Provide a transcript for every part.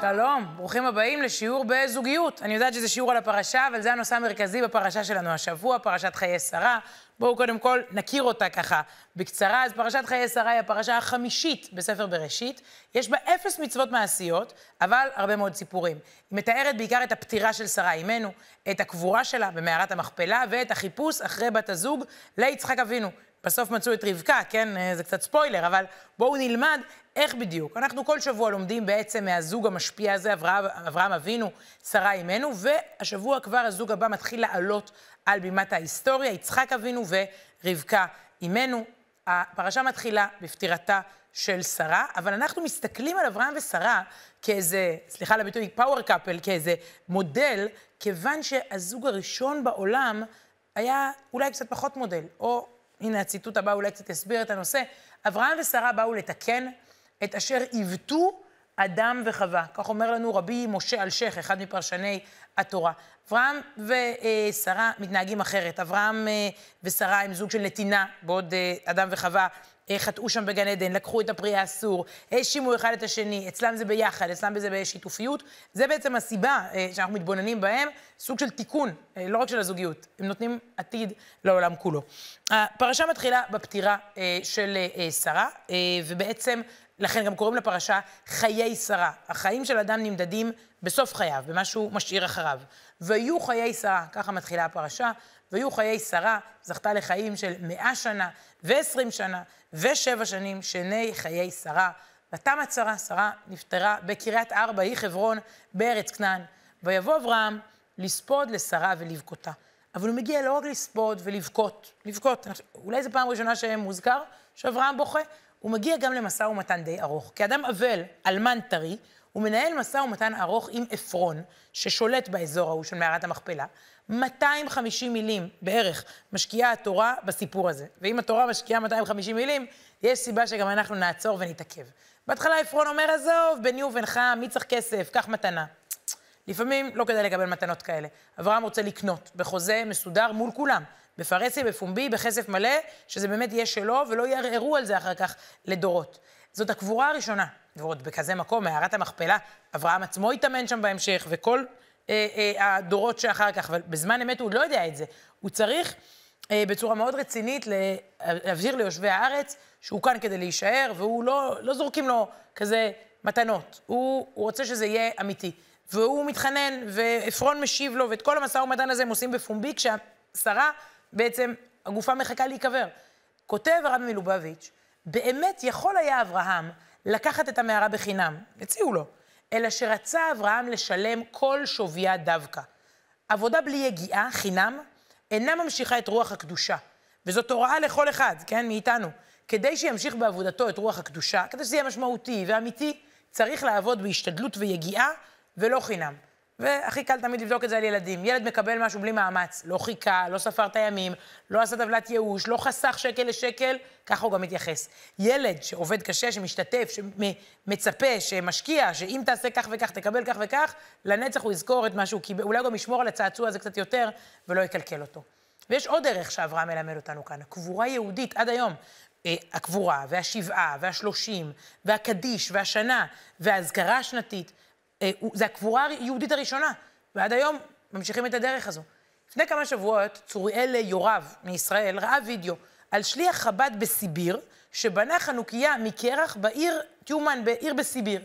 שלום, ברוכים הבאים לשיעור בזוגיות. אני יודעת שזה שיעור על הפרשה, אבל זה הנושא המרכזי בפרשה שלנו השבוע, פרשת חיי שרה. בואו קודם כל נכיר אותה ככה בקצרה. אז פרשת חיי שרה היא הפרשה החמישית בספר בראשית. יש בה אפס מצוות מעשיות, אבל הרבה מאוד סיפורים. היא מתארת בעיקר את הפטירה של שרה אימנו, את הקבורה שלה במערת המכפלה, ואת החיפוש אחרי בת הזוג ליצחק אבינו. בסוף מצאו את רבקה, כן? אה, זה קצת ספוילר, אבל בואו נלמד איך בדיוק. אנחנו כל שבוע לומדים בעצם מהזוג המשפיע הזה, אברהם, אברהם אבינו, שרה אימנו, והשבוע כבר הזוג הבא מתחיל לעלות על בימת ההיסטוריה, יצחק אבינו ורבקה אימנו. הפרשה מתחילה בפטירתה של שרה, אבל אנחנו מסתכלים על אברהם ושרה כאיזה, סליחה על הביטוי, פאוור קאפל, כאיזה מודל, כיוון שהזוג הראשון בעולם היה אולי קצת פחות מודל, או הנה הציטוט הבא אולי קצת יסביר את הנושא. אברהם ושרה באו לתקן את אשר עיוותו אדם וחווה. כך אומר לנו רבי משה אלשיך, אחד מפרשני התורה. אברהם ושרה מתנהגים אחרת. אברהם אה, ושרה הם זוג של נתינה, בעוד אה, אדם וחווה אה, חטאו שם בגן עדן, לקחו את הפרי האסור, האשימו אחד את השני, אצלם זה ביחד, אצלם זה בשיתופיות. זה בעצם הסיבה שאנחנו מתבוננים בהם, סוג של תיקון, לא רק של הזוגיות, הם נותנים עתיד לעולם כולו. הפרשה מתחילה בפטירה של שרה, ובעצם לכן גם קוראים לפרשה חיי שרה. החיים של אדם נמדדים בסוף חייו, במה שהוא משאיר אחריו. ויהיו חיי שרה, ככה מתחילה הפרשה, ויהיו חיי שרה, זכתה לחיים של מאה שנה, ועשרים שנה, ושבע שנים, שני חיי שרה. ותמת שרה, שרה נפטרה בקריית ארבע, היא חברון, בארץ כנען. ויבוא אברהם לספוד לשרה ולבכותה. אבל הוא מגיע לא רק לספוד ולבכות, לבכות. אולי זו פעם ראשונה שמוזכר שאברהם בוכה. הוא מגיע גם למשא ומתן די ארוך. כאדם אבל, אלמן טרי, הוא מנהל משא ומתן ארוך עם עפרון, ששולט באזור ההוא של מערת המכפלה. 250 מילים בערך משקיעה התורה בסיפור הזה. ואם התורה משקיעה 250 מילים, יש סיבה שגם אנחנו נעצור ונתעכב. בהתחלה עפרון אומר, עזוב, ביני ובינך, מי צריך כסף? קח מתנה. לפעמים לא כדאי לקבל מתנות כאלה. אברהם רוצה לקנות בחוזה מסודר מול כולם. בפרהסיה, בפומבי, בכסף מלא, שזה באמת יהיה שלו, ולא יערערו על זה אחר כך לדורות. זאת הקבורה הראשונה. ועוד בכזה מקום, מערת המכפלה, אברהם עצמו התאמן שם בהמשך, וכל אה, אה, הדורות שאחר כך, אבל בזמן אמת הוא לא יודע את זה. הוא צריך אה, בצורה מאוד רצינית להבהיר ליושבי הארץ שהוא כאן כדי להישאר, והוא לא, לא זורקים לו כזה מתנות. הוא, הוא רוצה שזה יהיה אמיתי. והוא מתחנן, ועפרון משיב לו, ואת כל המשא ומתן הזה הם עושים בפומבי, כשהשרה בעצם הגופה מחכה להיקבר. כותב הרבי מלובביץ', באמת יכול היה אברהם לקחת את המערה בחינם, הציעו לו, אלא שרצה אברהם לשלם כל שוויה דווקא. עבודה בלי יגיעה, חינם, אינה ממשיכה את רוח הקדושה. וזאת הוראה לכל אחד, כן, מאיתנו. כדי שימשיך בעבודתו את רוח הקדושה, כדי שזה יהיה משמעותי ואמיתי, צריך לעבוד בהשתדלות ויגיעה ולא חינם. והכי קל תמיד לבדוק את זה על ילדים. ילד מקבל משהו בלי מאמץ, לא חיכה, לא ספר את הימים, לא עשה טבלת ייאוש, לא חסך שקל לשקל, ככה הוא גם מתייחס. ילד שעובד קשה, שמשתתף, שמצפה, שמשקיע, שאם תעשה כך וכך, תקבל כך וכך, לנצח הוא יזכור את מה שהוא קיבל, אולי הוא גם ישמור על הצעצוע הזה קצת יותר, ולא יקלקל אותו. ויש עוד דרך שאברהם מלמד אותנו כאן, הקבורה יהודית עד היום. אה, הקבורה, והשבעה, והשלושים, והקדיש, והשנה, והאזכרה השנתית. אה, זה הקבורה היהודית הראשונה, ועד היום ממשיכים את הדרך הזו. לפני כמה שבועות צוריאל יורב מישראל ראה וידאו על שליח חב"ד בסיביר, שבנה חנוכיה מקרח בעיר טיומן, בעיר בסיביר.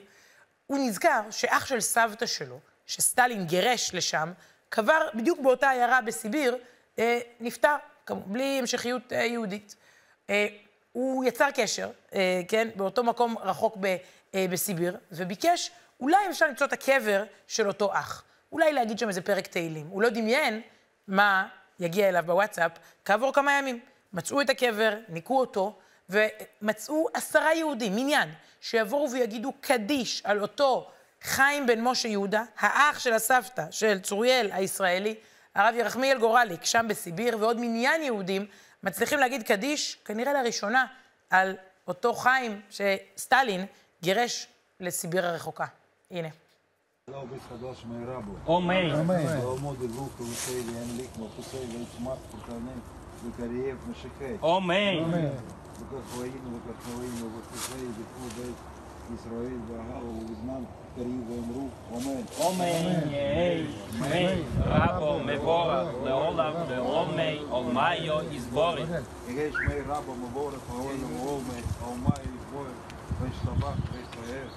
הוא נזכר שאח של סבתא שלו, שסטלין גירש לשם, קבר בדיוק באותה עיירה בסיביר, אה, נפטר, בלי המשכיות אה, יהודית. אה, הוא יצר קשר, אה, כן, באותו מקום רחוק ב, אה, בסיביר, וביקש אולי אפשר למצוא את הקבר של אותו אח. אולי להגיד שם איזה פרק תהילים. הוא לא דמיין מה יגיע אליו בוואטסאפ כעבור כמה ימים. מצאו את הקבר, ניקו אותו, ומצאו עשרה יהודים, מניין, שיבואו ויגידו קדיש על אותו חיים בן משה יהודה, האח של הסבתא של צוריאל הישראלי, הרב ירחמיאל גורליק, שם בסיביר, ועוד מניין יהודים, מצליחים להגיד קדיש, כנראה לראשונה, על אותו חיים שסטלין גירש לסיביר הרחוקה. Aine. Ja, v bistvu došli me rabo. Omej. Omej. Omej. Omej. Omej. Zato Havainu, zato Havainu, zato Havainu, zato Havainu, Izrael, Bahavo, Uzman, Karigo, Emru, Omen. Omen, jej, mej, rabo, mevora, leola, leomej, omajo, izbori. Egeš mej rabo, mevora, Havainu, omej, omajo, izbori. Veš sabah, veš sajer.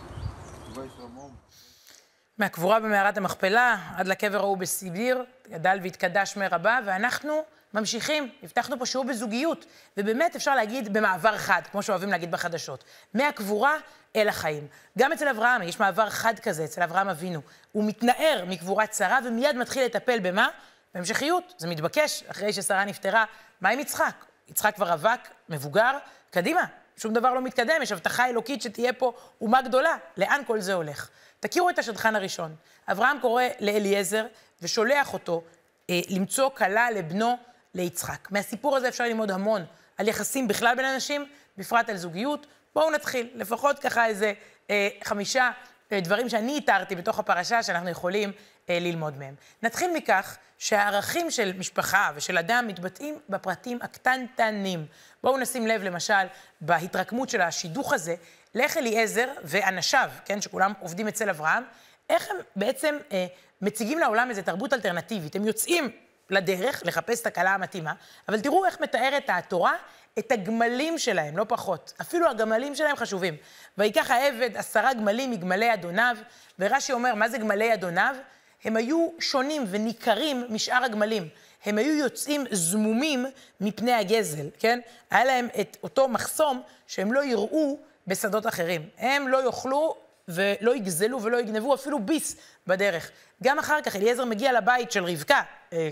מהקבורה במערת המכפלה עד לקבר ההוא בסיביר, גדל והתקדש שמי רבה, ואנחנו ממשיכים. הבטחנו פה שיעור בזוגיות, ובאמת אפשר להגיד במעבר חד, כמו שאוהבים להגיד בחדשות. מהקבורה אל החיים. גם אצל אברהם יש מעבר חד כזה, אצל אברהם אבינו. הוא מתנער מקבורת שרה ומיד מתחיל לטפל במה? בהמשכיות. זה מתבקש, אחרי ששרה נפטרה. מה עם יצחק? יצחק כבר רווק, מבוגר, קדימה. שום דבר לא מתקדם, יש הבטחה אלוקית שתהיה פה אומה גדולה. לאן כל זה הולך? תכירו את השדכן הראשון. אברהם קורא לאליעזר ושולח אותו אה, למצוא כלה לבנו ליצחק. מהסיפור הזה אפשר ללמוד המון על יחסים בכלל בין אנשים, בפרט על זוגיות. בואו נתחיל, לפחות ככה איזה אה, חמישה אה, דברים שאני איתרתי בתוך הפרשה שאנחנו יכולים אה, ללמוד מהם. נתחיל מכך שהערכים של משפחה ושל אדם מתבטאים בפרטים הקטנטנים. בואו נשים לב למשל בהתרקמות של השידוך הזה, לאיך אליעזר ואנשיו, כן, שכולם עובדים אצל אברהם, איך הם בעצם אה, מציגים לעולם איזו תרבות אלטרנטיבית. הם יוצאים לדרך לחפש את הכלה המתאימה, אבל תראו איך מתארת התורה את הגמלים שלהם, לא פחות. אפילו הגמלים שלהם חשובים. ויקח העבד עשרה גמלים מגמלי אדוניו, ורש"י אומר, מה זה גמלי אדוניו? הם היו שונים וניכרים משאר הגמלים. הם היו יוצאים זמומים מפני הגזל, כן? היה להם את אותו מחסום שהם לא יראו בשדות אחרים. הם לא יאכלו ולא יגזלו ולא יגנבו אפילו ביס בדרך. גם אחר כך אליעזר מגיע לבית של רבקה, אה,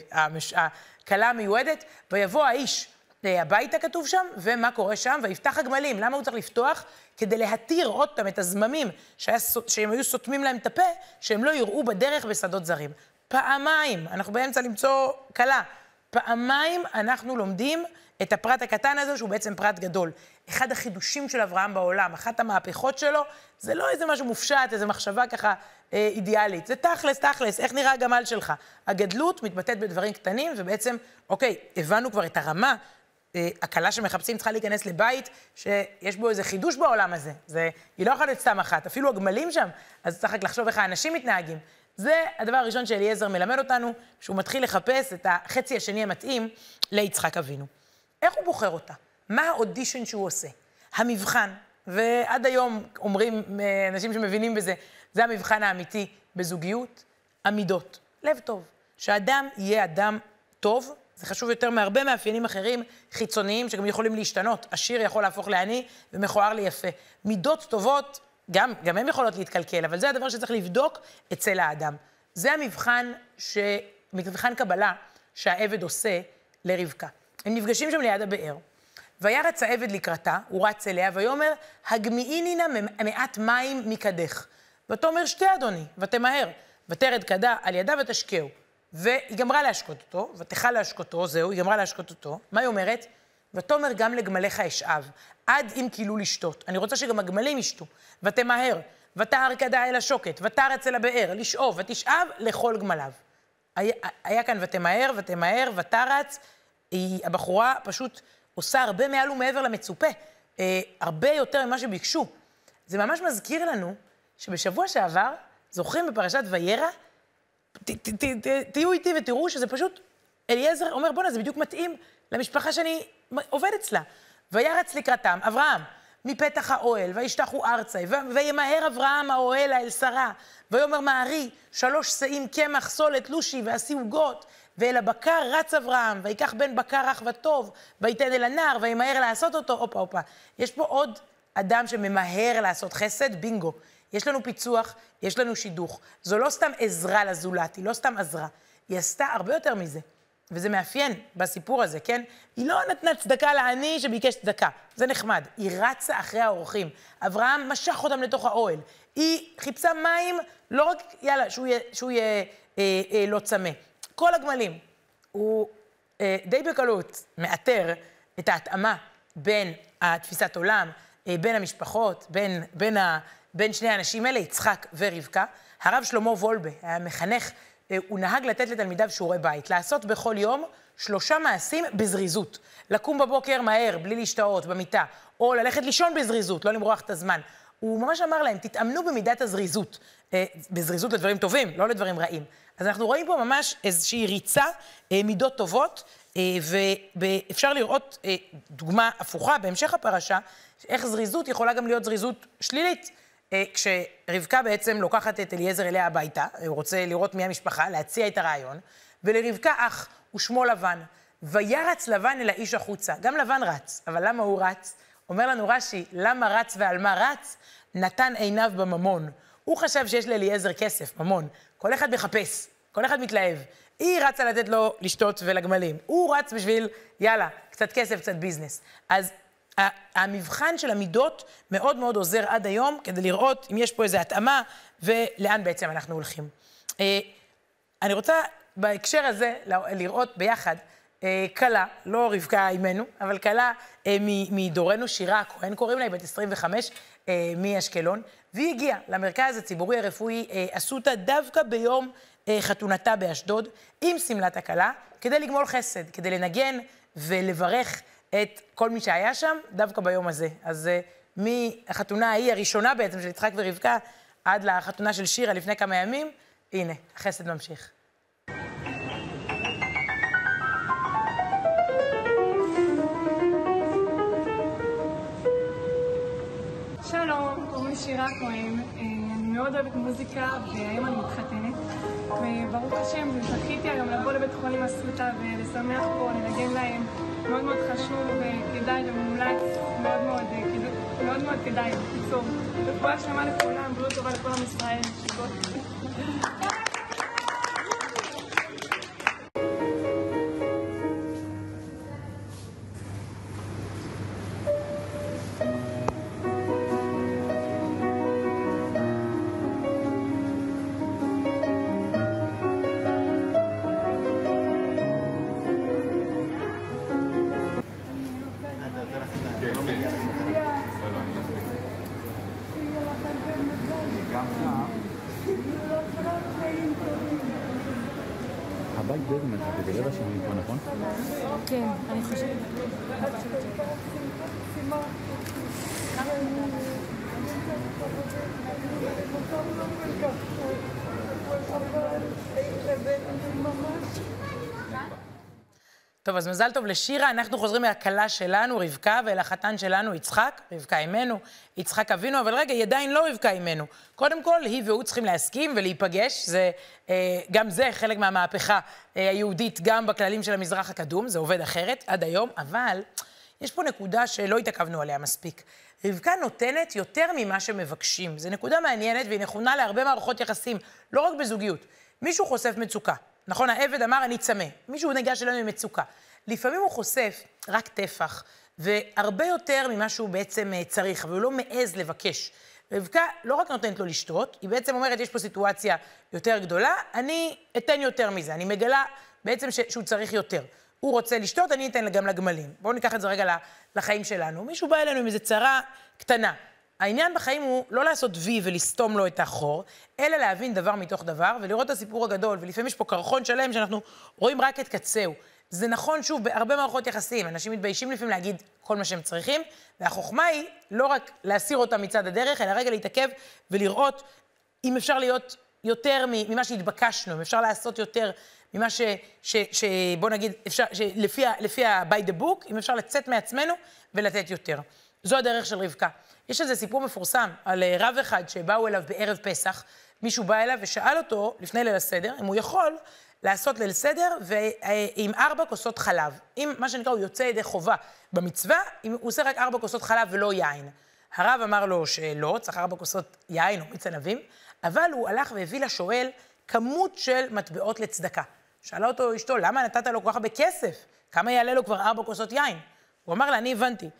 הכלה המיועדת, ויבוא האיש אה, הביתה כתוב שם, ומה קורה שם? ויפתח הגמלים. למה הוא צריך לפתוח? כדי להתיר עוד פעם את הזממים שהיה, שהם היו סותמים להם את הפה, שהם לא יראו בדרך בשדות זרים. פעמיים, אנחנו באמצע למצוא כלה, פעמיים אנחנו לומדים את הפרט הקטן הזה, שהוא בעצם פרט גדול. אחד החידושים של אברהם בעולם, אחת המהפכות שלו, זה לא איזה משהו מופשט, איזה מחשבה ככה אה, אידיאלית. זה תכלס, תכלס, איך נראה הגמל שלך? הגדלות מתבטאת בדברים קטנים, ובעצם, אוקיי, הבנו כבר את הרמה. הכלה שמחפשים צריכה להיכנס לבית שיש בו איזה חידוש בעולם הזה. זה, היא לא יכולה להיות סתם אחת, אפילו הגמלים שם, אז צריך רק לחשוב איך האנשים מתנהגים. זה הדבר הראשון שאליעזר מלמד אותנו, שהוא מתחיל לחפש את החצי השני המתאים ליצחק אבינו. איך הוא בוחר אותה? מה האודישן שהוא עושה? המבחן, ועד היום אומרים אה, אנשים שמבינים בזה, זה המבחן האמיתי בזוגיות, המידות. לב טוב. שאדם יהיה אדם טוב, זה חשוב יותר מהרבה מאפיינים אחרים חיצוניים שגם יכולים להשתנות. עשיר יכול להפוך לעני ומכוער ליפה. מידות טובות, גם, גם הן יכולות להתקלקל, אבל זה הדבר שצריך לבדוק אצל האדם. זה המבחן, ש... מבחן קבלה שהעבד עושה לרבקה. הם נפגשים שם ליד הבאר, וירץ העבד לקראתה, הוא רץ אליה, ויאמר, הגמיעיני נא מעט מים מקדך. ותאמר שתי אדוני, ותמהר. ותרד קדה על ידה ותשקהו. והיא גמרה להשקות אותו, ותכל להשקותו, זהו, היא גמרה להשקות אותו. מה היא אומרת? ותאמר גם לגמליך אשאב, עד אם כילו לשתות. אני רוצה שגם הגמלים ישתו. ותמהר, ותהר קדה אל השוקת, ותרץ אל הבאר, לשאוב, ותשאב לכל גמליו. היה, היה כאן ותמהר, ותמהר, ותרץ. היא, הבחורה פשוט עושה הרבה מעל ומעבר למצופה. אה, הרבה יותר ממה שביקשו. זה ממש מזכיר לנו שבשבוע שעבר, זוכרים בפרשת וירא, תהיו איתי ותראו שזה פשוט, אליעזר אומר, בואנה, זה בדיוק מתאים למשפחה שאני עובד אצלה. וירץ לקראתם, אברהם, מפתח האוהל, וישתחו ארצה, וימהר אברהם האוהל אל שרה, ויאמר מערי, שלוש שאים קמח, סולת, לושי, ועשי עוגות, ואל הבקר רץ אברהם, ויקח בן בקר רך וטוב, ויתן אל הנער, וימהר לעשות אותו, הופה, הופה. יש פה עוד אדם שממהר לעשות חסד, בינגו. יש לנו פיצוח, יש לנו שידוך. זו לא סתם עזרה לזולת, היא לא סתם עזרה. היא עשתה הרבה יותר מזה. וזה מאפיין בסיפור הזה, כן? היא לא נתנה צדקה לעני שביקש צדקה, זה נחמד. היא רצה אחרי האורחים. אברהם משך אותם לתוך האוהל. היא חיפשה מים, לא רק, יאללה, שהוא יהיה, שהוא יהיה אה, אה, לא צמא. כל הגמלים. הוא אה, די בקלות מאתר את ההתאמה בין התפיסת עולם, אה, בין המשפחות, בין, בין ה... בין שני האנשים האלה, יצחק ורבקה. הרב שלמה וולבה היה מחנך, אה, הוא נהג לתת לתלמידיו שיעורי בית, לעשות בכל יום שלושה מעשים בזריזות. לקום בבוקר מהר, בלי להשתאות, במיטה, או ללכת לישון בזריזות, לא למרוח את הזמן, הוא ממש אמר להם, תתאמנו במידת הזריזות. אה, בזריזות לדברים טובים, לא לדברים רעים. אז אנחנו רואים פה ממש איזושהי ריצה, אה, מידות טובות, ואפשר לראות דוגמה הפוכה בהמשך הפרשה, איך זריזות יכולה גם להיות זריזות שלילית. אה, כשרבקה בעצם לוקחת את אליעזר אליה הביתה, הוא רוצה לראות מי המשפחה, להציע את הרעיון, ולרבקה אח, ושמו לבן. וירץ לבן אל האיש החוצה. גם לבן רץ, אבל למה הוא רץ? אומר לנו רש"י, למה רץ ועל מה רץ? נתן עיניו בממון. הוא חשב שיש לאליעזר כסף, ממון. כל אחד מחפש, כל אחד מתלהב. היא רצה לתת לו לשתות ולגמלים. הוא רץ בשביל, יאללה, קצת כסף, קצת ביזנס. אז המבחן של המידות מאוד מאוד עוזר עד היום כדי לראות אם יש פה איזו התאמה ולאן בעצם אנחנו הולכים. אה, אני רוצה בהקשר הזה לראות ביחד אה, כלה, לא רבקה אימנו, אבל כלה אה, מדורנו, שירה הכהן קוראים לה, היא בת 25, מאשקלון, והיא הגיעה למרכז הציבורי הרפואי אסותא דווקא ביום חתונתה באשדוד, עם שמלת הכלה, כדי לגמול חסד, כדי לנגן ולברך את כל מי שהיה שם, דווקא ביום הזה. אז uh, מהחתונה ההיא, הראשונה בעצם, של יצחק ורבקה, עד לחתונה של שירה לפני כמה ימים, הנה, החסד ממשיך. שירה כהן, אה, אני מאוד אוהבת מוזיקה והיום אני מתחתנת וברוך השם זכיתי היום לבוא לבית חולים אסותא ולשמח פה, לנגן להם מאוד מאוד חשוב וכדאי ומומלץ, מאוד מאוד, מאוד מאוד כדאי, בקיצור. רפואה שלמה לכולם, בריאות טובה לכל עם ישראל, הבית באיזה מרחק? זה רבע שעה מפה, נכון? כן, אני חושבת. טוב, אז מזל טוב לשירה. אנחנו חוזרים מהכלה שלנו, רבקה, ואל החתן שלנו, יצחק, רבקה אימנו, יצחק אבינו, אבל רגע, היא עדיין לא רבקה אימנו. קודם כל, היא והוא צריכים להסכים ולהיפגש. זה, אה, גם זה חלק מהמהפכה אה, היהודית, גם בכללים של המזרח הקדום, זה עובד אחרת עד היום, אבל יש פה נקודה שלא התעכבנו עליה מספיק. רבקה נותנת יותר ממה שמבקשים. זו נקודה מעניינת והיא נכונה להרבה מערכות יחסים, לא רק בזוגיות. מישהו חושף מצוקה. נכון, העבד אמר, אני צמא. מישהו ניגש אלינו עם מצוקה. לפעמים הוא חושף רק טפח, והרבה יותר ממה שהוא בעצם אה, צריך, אבל הוא לא מעז לבקש. רבקה לא רק נותנת לו לשתות, היא בעצם אומרת, יש פה סיטואציה יותר גדולה, אני אתן יותר מזה. אני מגלה בעצם ש- שהוא צריך יותר. הוא רוצה לשתות, אני אתן גם לגמלים. בואו ניקח את זה רגע לחיים שלנו. מישהו בא אלינו עם איזו צרה קטנה. העניין בחיים הוא לא לעשות וי ולסתום לו את החור, אלא להבין דבר מתוך דבר ולראות את הסיפור הגדול. ולפעמים יש פה קרחון שלם שאנחנו רואים רק את קצהו. זה נכון, שוב, בהרבה מערכות יחסים. אנשים מתביישים לפעמים להגיד כל מה שהם צריכים, והחוכמה היא לא רק להסיר אותם מצד הדרך, אלא רגע להתעכב ולראות אם אפשר להיות יותר ממה שהתבקשנו, אם אפשר לעשות יותר ממה ש... ש, ש בוא נגיד, אפשר, שלפי לפי ה-by the book, אם אפשר לצאת מעצמנו ולתת יותר. זו הדרך של רבקה. יש איזה סיפור מפורסם על אה, רב אחד שבאו אליו בערב פסח, מישהו בא אליו ושאל אותו, לפני ליל הסדר, אם הוא יכול לעשות ליל סדר ועם ארבע כוסות חלב. אם, מה שנקרא, הוא יוצא ידי חובה במצווה, אם הוא עושה רק ארבע כוסות חלב ולא יין. הרב אמר לו שלא, צריך ארבע כוסות יין או מיץ ענבים, אבל הוא הלך והביא לשואל כמות של מטבעות לצדקה. שאלה אותו אשתו, למה נתת לו כל כך הרבה כסף? כמה יעלה לו כבר ארבע כוסות יין? הוא אמר לה, אני הבנתי,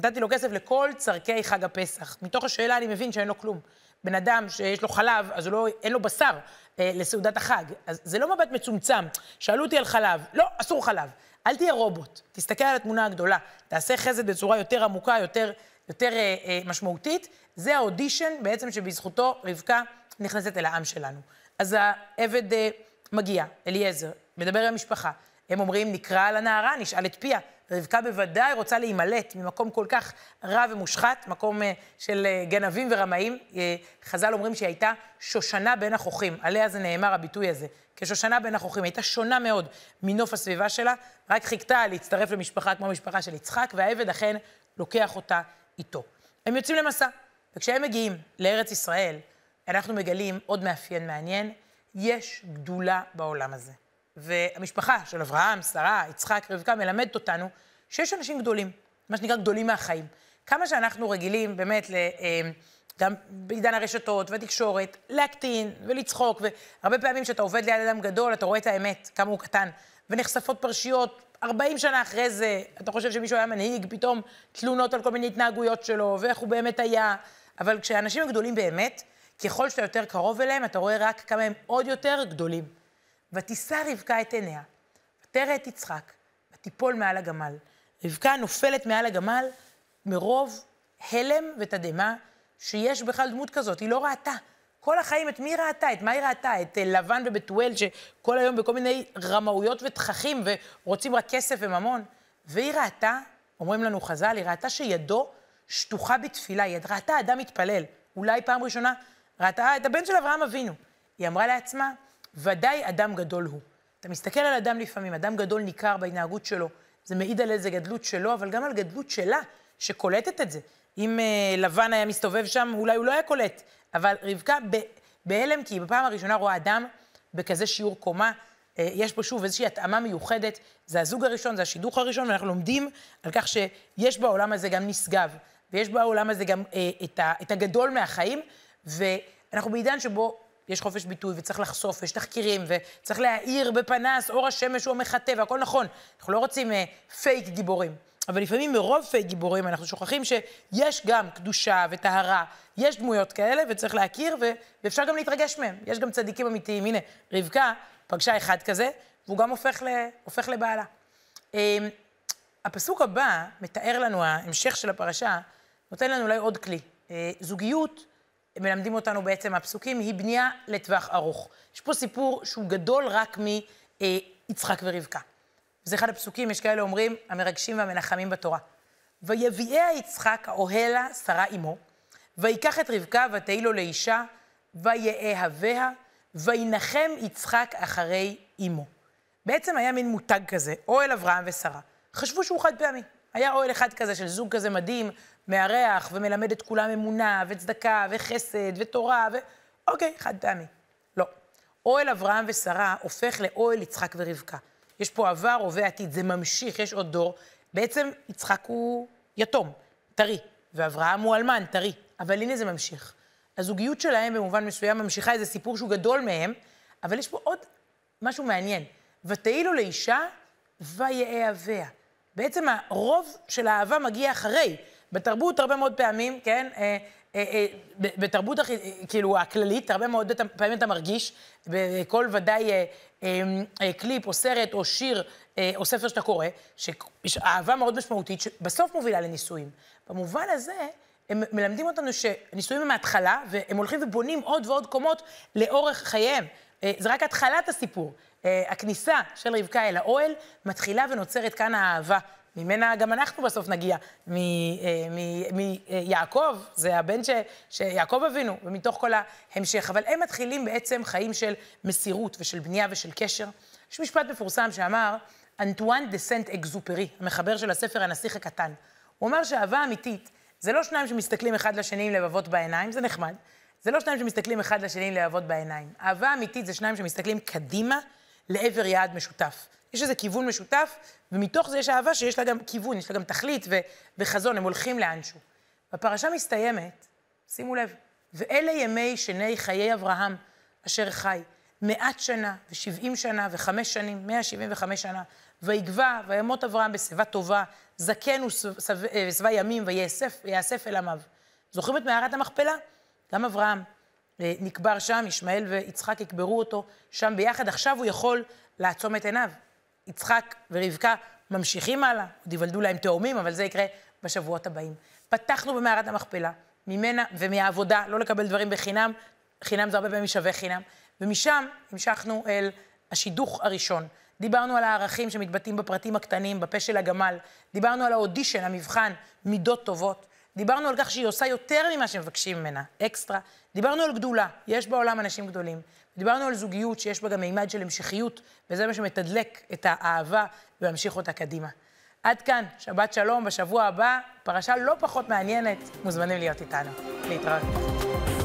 שנתתי לו כסף לכל צורכי חג הפסח. מתוך השאלה אני מבין שאין לו כלום. בן אדם שיש לו חלב, אז לא, אין לו בשר אה, לסעודת החג. אז זה לא מבט מצומצם. שאלו אותי על חלב, לא, אסור חלב. אל תהיה רובוט, תסתכל על התמונה הגדולה, תעשה חסד בצורה יותר עמוקה, יותר, יותר אה, אה, משמעותית. זה האודישן בעצם שבזכותו רבקה נכנסת אל העם שלנו. אז העבד אה, מגיע, אליעזר, מדבר עם המשפחה. הם אומרים, נקרא על הנערה, נשאל את פיה. רבקה בוודאי רוצה להימלט ממקום כל כך רע ומושחת, מקום אה, של אה, גנבים ורמאים. אה, חז"ל אומרים שהיא הייתה שושנה בין החוכים, עליה זה נאמר הביטוי הזה. כשושנה בין החוכים, הייתה שונה מאוד מנוף הסביבה שלה, רק חיכתה להצטרף למשפחה כמו המשפחה של יצחק, והעבד אכן לוקח אותה איתו. הם יוצאים למסע, וכשהם מגיעים לארץ ישראל, אנחנו מגלים עוד מאפיין מעניין, יש גדולה בעולם הזה. והמשפחה של אברהם, שרה, יצחק, רבקה, מלמדת אותנו שיש אנשים גדולים, מה שנקרא גדולים מהחיים. כמה שאנחנו רגילים באמת, אה, גם בעידן הרשתות והתקשורת, להקטין ולצחוק, והרבה פעמים כשאתה עובד ליד אדם גדול, אתה רואה את האמת, כמה הוא קטן, ונחשפות פרשיות 40 שנה אחרי זה, אתה חושב שמישהו היה מנהיג, פתאום תלונות על כל מיני התנהגויות שלו, ואיך הוא באמת היה. אבל כשאנשים הם גדולים באמת, ככל שאתה יותר קרוב אליהם, אתה רואה רק כמה הם עוד יותר גדולים. ותישא רבקה את עיניה, ותרא את יצחק, ותיפול מעל הגמל. רבקה נופלת מעל הגמל מרוב הלם ותדהמה שיש בכלל דמות כזאת, היא לא ראתה. כל החיים, את מי ראתה? את מה היא ראתה? את אה, לבן ובתואל, שכל היום בכל מיני רמאויות ותככים, ורוצים רק כסף וממון. והיא ראתה, אומרים לנו חז"ל, היא ראתה שידו שטוחה בתפילה, היא ראתה אדם מתפלל. אולי פעם ראשונה ראתה את הבן של אברהם אבינו. היא אמרה לעצמה, ודאי אדם גדול הוא. אתה מסתכל על אדם לפעמים, אדם גדול ניכר בהתנהגות שלו, זה מעיד על איזה גדלות שלו, אבל גם על גדלות שלה, שקולטת את זה. אם uh, לבן היה מסתובב שם, אולי הוא לא היה קולט. אבל רבקה בהלם, כי היא בפעם הראשונה רואה אדם בכזה שיעור קומה. Uh, יש פה שוב איזושהי התאמה מיוחדת. זה הזוג הראשון, זה השידוך הראשון, ואנחנו לומדים על כך שיש בעולם הזה גם נשגב, ויש בעולם הזה גם uh, את, ה, את הגדול מהחיים, ואנחנו בעידן שבו יש חופש ביטוי וצריך לחשוף, ויש תחקירים, וצריך להאיר בפנס, אור השמש הוא המחטא, והכל נכון. אנחנו לא רוצים אה, פייק גיבורים. אבל לפעמים מרוב פייק גיבורים אנחנו שוכחים שיש גם קדושה וטהרה, יש דמויות כאלה וצריך להכיר ו... ואפשר גם להתרגש מהם. יש גם צדיקים אמיתיים. הנה, רבקה פגשה אחד כזה, והוא גם הופך, ל... הופך לבעלה. אמ, הפסוק הבא מתאר לנו, ההמשך של הפרשה, נותן לנו אולי עוד כלי. אה, זוגיות מלמדים אותנו בעצם הפסוקים, היא בנייה לטווח ארוך. יש פה סיפור שהוא גדול רק מיצחק ורבקה. וזה אחד הפסוקים, יש כאלה אומרים, המרגשים והמנחמים בתורה. ויביאה יצחק האוהלה שרה אמו, ויקח את רבקה ותהי לו לאישה, ויאהביה, וינחם יצחק אחרי אמו. בעצם היה מין מותג כזה, אוהל אברהם ושרה. חשבו שהוא חד פעמי. היה אוהל אחד כזה של זוג כזה מדהים, מארח ומלמד את כולם אמונה וצדקה וחסד ותורה ו... אוקיי, חד פעמי. לא. אוהל אברהם ושרה הופך לאוהל יצחק ורבקה. יש פה עבר, הווה, עתיד, זה ממשיך, יש עוד דור. בעצם יצחק הוא יתום, טרי, ואברהם הוא אלמן, טרי. אבל הנה זה ממשיך. הזוגיות שלהם במובן מסוים ממשיכה איזה סיפור שהוא גדול מהם, אבל יש פה עוד משהו מעניין. ותהי לו לאישה ויאהביה. בעצם הרוב של האהבה מגיע אחרי. בתרבות הרבה מאוד פעמים, כן, אה, אה, אה, בתרבות כאילו הכללית, הרבה מאוד פעמים אתה מרגיש, בכל ודאי קליפ או סרט או שיר או ספר שאתה קורא, שיש אהבה מאוד משמעותית שבסוף מובילה לנישואים. במובן הזה, הם מלמדים אותנו שנישואים הם מההתחלה, והם הולכים ובונים עוד ועוד קומות לאורך חייהם. זה רק התחלת הסיפור. הכניסה של רבקה אל האוהל מתחילה ונוצרת כאן האהבה ממנה גם אנחנו בסוף נגיע, מיעקב, אה, זה הבן ש, שיעקב אבינו, ומתוך כל ההמשך. אבל הם מתחילים בעצם חיים של מסירות ושל בנייה ושל קשר. יש משפט מפורסם שאמר, אנטואן דה סנט אקזופרי, המחבר של הספר הנסיך הקטן. הוא אומר שאהבה אמיתית זה לא שניים שמסתכלים אחד לשני עם לבבות בעיניים, זה נחמד. זה לא שניים שמסתכלים אחד לשני עם לבבות בעיניים. אהבה אמיתית זה שניים שמסתכלים קדימה לעבר יעד משותף. יש איזה כיוון משותף, ומתוך זה יש אהבה שיש לה גם כיוון, יש לה גם תכלית ו- וחזון, הם הולכים לאנשהו. והפרשה מסתיימת, שימו לב, ואלה ימי שני חיי אברהם, אשר חי, מעט שנה ושבעים שנה וחמש שנים, מאה שבעים וחמש שנה, ויגבע וימות אברהם בשיבה טובה, זקן ושבע ימים ויאסף אל עמיו. זוכרים את מערת המכפלה? גם אברהם אה, נקבר שם, ישמעאל ויצחק יקברו אותו שם ביחד, עכשיו הוא יכול לעצום את עיניו. יצחק ורבקה ממשיכים הלאה, עוד ייוולדו להם תאומים, אבל זה יקרה בשבועות הבאים. פתחנו במערת המכפלה, ממנה ומהעבודה, לא לקבל דברים בחינם, חינם זה הרבה פעמים שווה חינם, ומשם המשכנו אל השידוך הראשון, דיברנו על הערכים שמתבטאים בפרטים הקטנים, בפה של הגמל. דיברנו על האודישן, המבחן, מידות טובות. דיברנו על כך שהיא עושה יותר ממה שמבקשים ממנה, אקסטרה. דיברנו על גדולה, יש בעולם אנשים גדולים. דיברנו על זוגיות שיש בה גם מימד של המשכיות, וזה מה שמתדלק את האהבה וממשיך אותה קדימה. עד כאן, שבת שלום, בשבוע הבא, פרשה לא פחות מעניינת, מוזמנים להיות איתנו. להתראות.